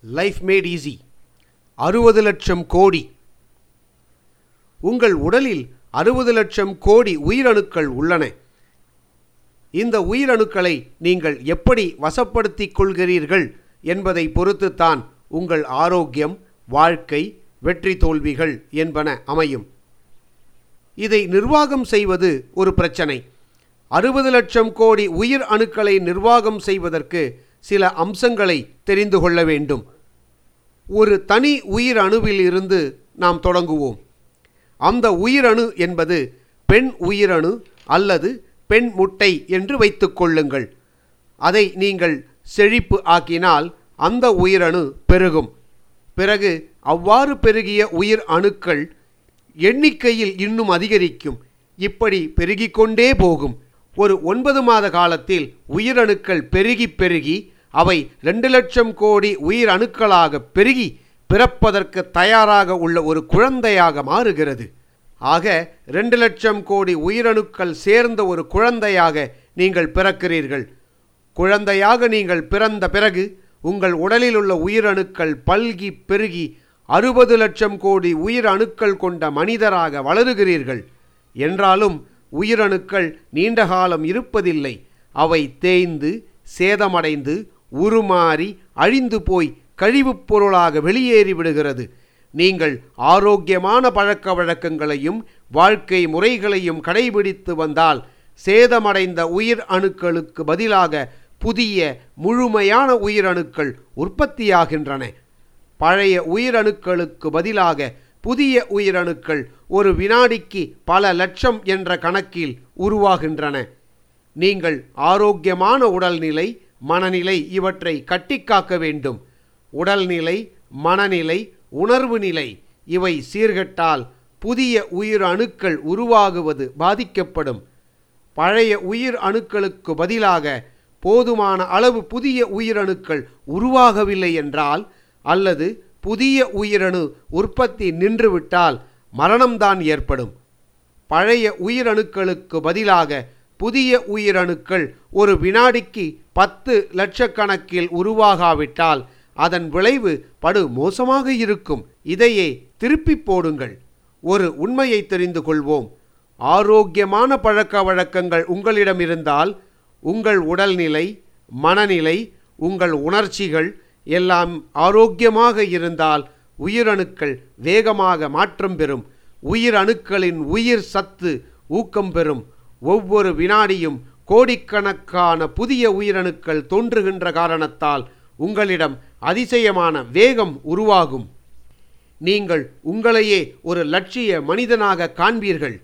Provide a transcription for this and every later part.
Life mat easy அறுபது லட்சம் கோடி. உங்கள் உடலில் அறுபது லட்சம் கோடி உயிரணுக்கள் உள்ளன. இந்த உயிரணுக்களை நீங்கள் எப்படி வசப்படுத்திக் கொள்கிறீர்கள் என்பதை பொறுத்துத்தான் உங்கள் ஆரோக்கியம் வாழ்க்கை வெற்றி தோல்விகள் என்பன அமையும். இதை நிர்வாகம் செய்வது ஒரு பிரச்சனை. அறுபது லட்சம் கோடி உயிர் அணுக்களை நிர்வாகம் செய்வதற்கு சில அம்சங்களை தெரிந்து கொள்ள வேண்டும். ஒரு தனி உயிர் அணுவில் இருந்து நாம் தொடங்குவோம். அந்த உயிரணு என்பது பெண் உயிரணு அல்லது பெண் முட்டை என்று வைத்துக்கொள்ளுங்கள் அதை நீங்கள் செழிப்பு ஆக்கினால் அந்த உயிரணு பெருகும். பிறகு அவ்வாறு பெருகிய உயிர் அணுக்கள் எண்ணிக்கையில் இன்னும் அதிகரிக்கும். இப்படி பெருகிக்கொண்டே போகும். ஒரு ஒன்பது மாத காலத்தில் உயிரணுக்கள் பெருகி பெருகி அவை ரெண்டு லட்சம் கோடி உயிர் அணுக்களாக பெருகி பிறப்பதற்கு தயாராக உள்ள ஒரு குழந்தையாக மாறுகிறது. ஆக ரெண்டு லட்சம் கோடி உயிரணுக்கள் சேர்ந்த ஒரு குழந்தையாக நீங்கள் பிறக்கிறீர்கள். குழந்தையாக நீங்கள் பிறந்த பிறகு உங்கள் உடலில் உள்ள உயிரணுக்கள் பல்கி பெருகி அறுபது லட்சம் கோடி உயிர் அணுக்கள் கொண்ட மனிதராக வளருகிறீர்கள். என்றாலும் உயிரணுக்கள் நீண்ட காலம் இருப்பதில்லை. அவை தேய்ந்து சேதமடைந்து உருமாறி அழிந்து போய் கழிவுப் பொருளாக வெளியேறி விடுகிறது. நீங்கள் ஆரோக்கியமான பழக்க வழக்கங்களையும் வாழ்க்கை முறைகளையும் கடைபிடித்து வந்தால் சேதமடைந்த உயிர் அணுக்களுக்கு பதிலாக புதிய முழுமையான உயிரணுக்கள் உற்பத்தியாகின்றன. பழைய உயிரணுக்களுக்கு பதிலாக புதிய உயிரணுக்கள் ஒரு வினாடிக்கு பல லட்சம் என்ற கணக்கில் உருவாகின்றன. நீங்கள் ஆரோக்கியமான உடல்நிலை மனநிலை இவற்றை கட்டிக்காக்க வேண்டும். உடல்நிலை மனநிலை உணர்வு நிலை இவை சீர்கெட்டால் புதிய உயிர் அணுக்கள் உருவாகுவது பாதிக்கப்படும். பழைய உயிர் அணுக்களுக்கு பதிலாக போதுமான அளவு புதிய உயிரணுக்கள் உருவாகவில்லை என்றால் அல்லது புதிய உயிரணு உற்பத்தி நின்றுவிட்டால் மரணம்தான் ஏற்படும். பழைய உயிரணுக்களுக்கு பதிலாக புதிய உயிரணுக்கள் ஒரு வினாடிக்கு பத்து லட்சக்கணக்கில் உருவாகாவிட்டால் அதன் விளைவு படு மோசமாக இருக்கும். இதையே திருப்பி போடுங்கள். ஒரு உண்மையை தெரிந்து கொள்வோம். ஆரோக்கியமான பழக்க வழக்கங்கள் உங்களிடம் இருந்தால் உங்கள் உடல்நிலை மனநிலை உங்கள் உணர்ச்சிகள் எல்லாம் ஆரோக்கியமாக இருந்தால் உயிரணுக்கள் வேகமாக மாற்றம் பெறும். உயிரணுக்களின் உயிர் சத்து ஊக்கம் பெறும். ஒவ்வொரு வினாடியும் கோடிக்கணக்கான புதிய உயிரணுக்கள் தோன்றுகின்ற காரணத்தால் உங்களிடம் அதிசயமான வேகம் உருவாகும். நீங்கள் உங்களையே ஒரு லட்சிய மனிதனாக காண்பீர்கள்.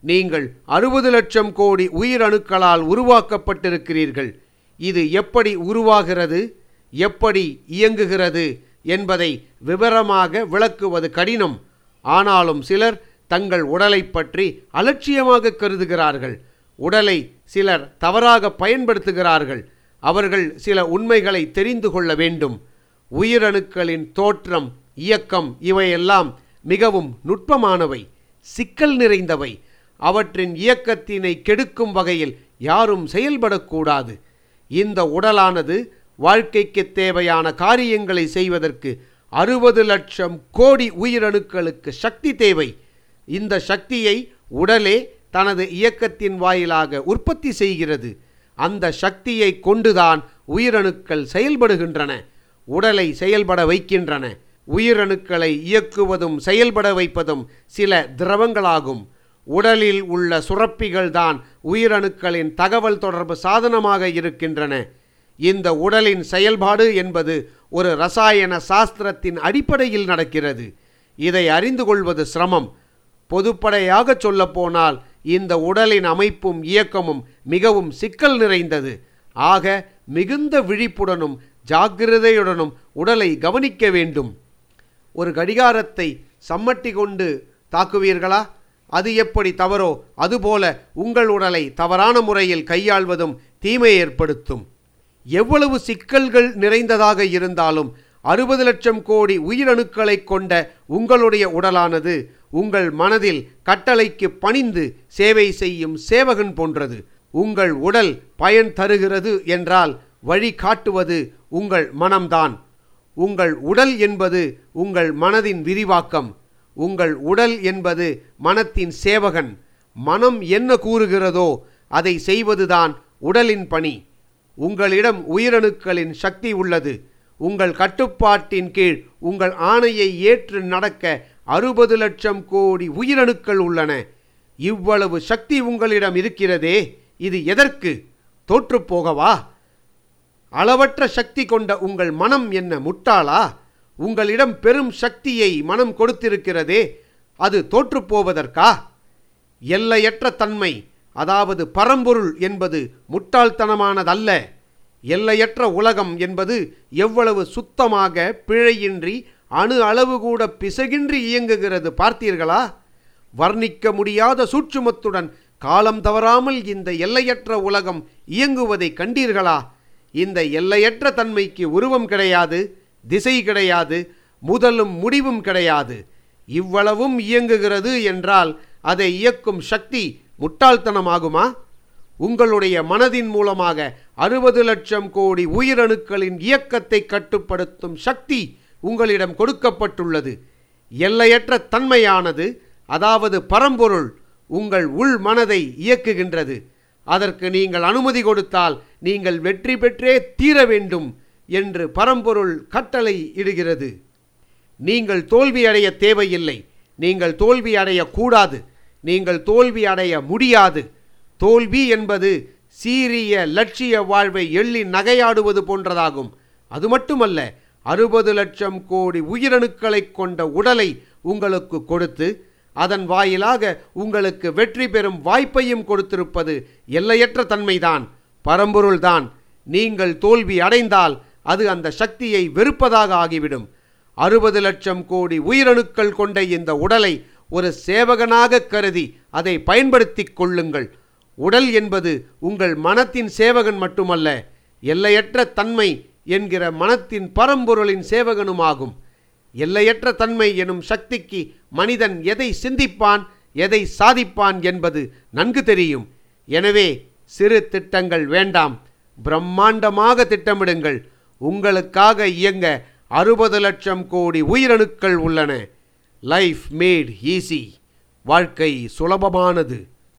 நீங்கள் அறுபது லட்சம் கோடி உயிரணுக்களால் உருவாக்கப்பட்டிருக்கிறீர்கள். இது எப்படி உருவாகிறது? எப்படி இயங்குகிறது என்பதை விவரமாக விளக்குவது கடினம். ஆனாலும் சிலர் தங்கள் உடலை பற்றி அலட்சியமாக கருதுகிறார்கள். உடலை சிலர் தவறாக பயன்படுத்துகிறார்கள். அவர்கள் சில உண்மைகளை தெரிந்து கொள்ள வேண்டும். உயிரணுக்களின் தோற்றம் இயக்கம் இவையெல்லாம் மிகவும் நுட்பமானவை சிக்கல் நிறைந்தவை. அவற்றின் இயக்கத்தினை கெடுக்கும் வகையில் யாரும் செயல்படக்கூடாது. இந்த உடலானது வாழ்க்கைக்கு தேவையான காரியங்களை செய்வதற்கு அறுபது லட்சம் கோடி உயிரணுக்களுக்கு சக்தி தேவை. இந்த சக்தியை உடலே தனது இயக்கத்தின் வாயிலாக உற்பத்தி செய்கிறது. அந்த சக்தியை கொண்டுதான் உயிரணுக்கள் செயல்படுகின்றன உடலை செயல்பட வைக்கின்றன. உயிரணுக்களை இயக்குவதும் செயல்பட வைப்பதும் சில திரவங்களாகும். உடலில் உள்ள சுரப்பிகள் தான் உயிரணுக்களின் தகவல் தொடர்பு சாதனமாக இருக்கின்றன. இந்த உடலின் செயல்பாடு என்பது ஒரு ரசாயன சாஸ்திரத்தின் அடிப்படையில் நடக்கிறது. இதை அறிந்து கொள்வது சிரமம். பொதுப்படையாக சொல்லப்போனால் இந்த உடலின் அமைப்பும் இயக்கமும் மிகவும் சிக்கல் நிறைந்தது. ஆக மிகுந்த விழிப்புடனும் ஜாக்கிரதையுடனும் உடலை கவனிக்க வேண்டும். ஒரு கடிகாரத்தை சம்மட்டி கொண்டு தாக்குவீர்களா? அது எப்படி தவறோ அதுபோல உங்கள் உடலை தவறான முறையில் கையாள்வதும் தீமை ஏற்படுத்தும். எவ்வளவு சிக்கல்கள் நிறைந்ததாக இருந்தாலும் அறுபது லட்சம் கோடி உயிரணுக்களை கொண்ட உங்களுடைய உடலானது உங்கள் மனதில் கட்டளைக்கு பணிந்து சேவை செய்யும் சேவகன் போன்றது. உங்கள் உடல் பயன் தருகிறது என்றால் வழி காட்டுவது உங்கள் மனம்தான். உங்கள் உடல் என்பது உங்கள் மனதின் விரிவாக்கம். உங்கள் உடல் என்பது மனத்தின் சேவகன். மனம் என்ன கூறுகிறதோ அதை செய்வதுதான் உடலின் பணி. உங்களிடம் உயிரணுக்களின் சக்தி உள்ளது. உங்கள் கட்டுப்பாட்டின் கீழ் உங்கள் ஆணையை ஏற்று நடக்க அறுபது லட்சம் கோடி உயிரணுக்கள் உள்ளன. இவ்வளவு சக்தி உங்களிடம் இருக்கிறதே இது எதற்கு? தோற்றுப்போகவா அளவற்ற சக்தி கொண்ட உங்கள் மனம் என்ன முட்டாளா? உங்களிடம் பெரும் சக்தியை மனம் கொடுத்திருக்கிறதே அது தோற்றுப்போவதற்கா எல்லையற்ற தன்மை அதாவது பரம்பொருள் என்பது முட்டாள்தனமானதல்ல. எல்லையற்ற உலகம் என்பது எவ்வளவு சுத்தமாக பிழையின்றி அணு அளவு கூட பிசகின்றி இயங்குகிறது பார்த்தீர்களா? வர்ணிக்க முடியாத சூட்சுமத்துடன் காலம் தவறாமல் இந்த எல்லையற்ற உலகம் இயங்குவதை கண்டீர்களா? இந்த எல்லையற்ற தன்மைக்கு உருவம் கிடையாது திசை கிடையாது முதலும் முடிவும் கிடையாது. இவ்வளவும் இயங்குகிறது என்றால் அதை இயக்கும் சக்தி முட்டாள்தனமாகுமா? உங்களுடைய மனதின் மூலமாக அறுபது லட்சம் கோடி உயிரணுக்களின் இயக்கத்தை கட்டுப்படுத்தும் சக்தி உங்களிடம் கொடுக்கப்பட்டுள்ளது. எல்லையற்ற தன்மையானது அதாவது பரம்பொருள் உங்கள் உள் மனதை இயக்குகின்றது. அதற்கு நீங்கள் அனுமதி கொடுத்தால் நீங்கள் வெற்றி பெற்றே தீர வேண்டும் என்று பரம்பொருள் கட்டளை இடுகிறது. நீங்கள் தோல்வி அடைய தேவையில்லை. நீங்கள் தோல்வி அடையக்கூடாது நீங்கள் தோல்வி அடைய முடியாது. தோல்வி என்பது சீரிய லட்சிய வாழ்வை எள்ளி நகையாடுவது போன்றதாகும். அது மட்டுமல்ல அறுபது லட்சம் கோடி உயிரணுக்களை கொண்ட உடலை உங்களுக்கு கொடுத்து அதன் வாயிலாக உங்களுக்கு வெற்றி பெறும் வாய்ப்பையும் கொடுத்திருப்பது எல்லையற்ற தன்மைதான் பரம்பொருள்தான். நீங்கள் தோல்வி அடைந்தால் அது அந்த சக்தியை வெறுப்பதாக ஆகிவிடும். அறுபது லட்சம் கோடி உயிரணுக்கள் கொண்ட இந்த உடலை ஒரு சேவகனாக கருதி அதை பயன்படுத்திக் கொள்ளுங்கள். உடல் என்பது உங்கள் மனத்தின் சேவகன் மட்டுமல்ல எல்லையற்ற தன்மை என்கிற மனத்தின் பரம்பொருளின் சேவகனுமாகும். எல்லையற்ற தன்மை எனும் சக்திக்கு மனிதன் எதை சிந்திப்பான் எதை சாதிப்பான் என்பது நன்கு தெரியும். எனவே சிறு திட்டங்கள் வேண்டாம். பிரம்மாண்டமாக திட்டமிடுங்கள். உங்களுக்காக இயங்க அறுபது லட்சம் கோடி உயிரணுக்கள் உள்ளன. லைஃப் மேட் ஈஸி வாழ்க்கை சுலபமானது.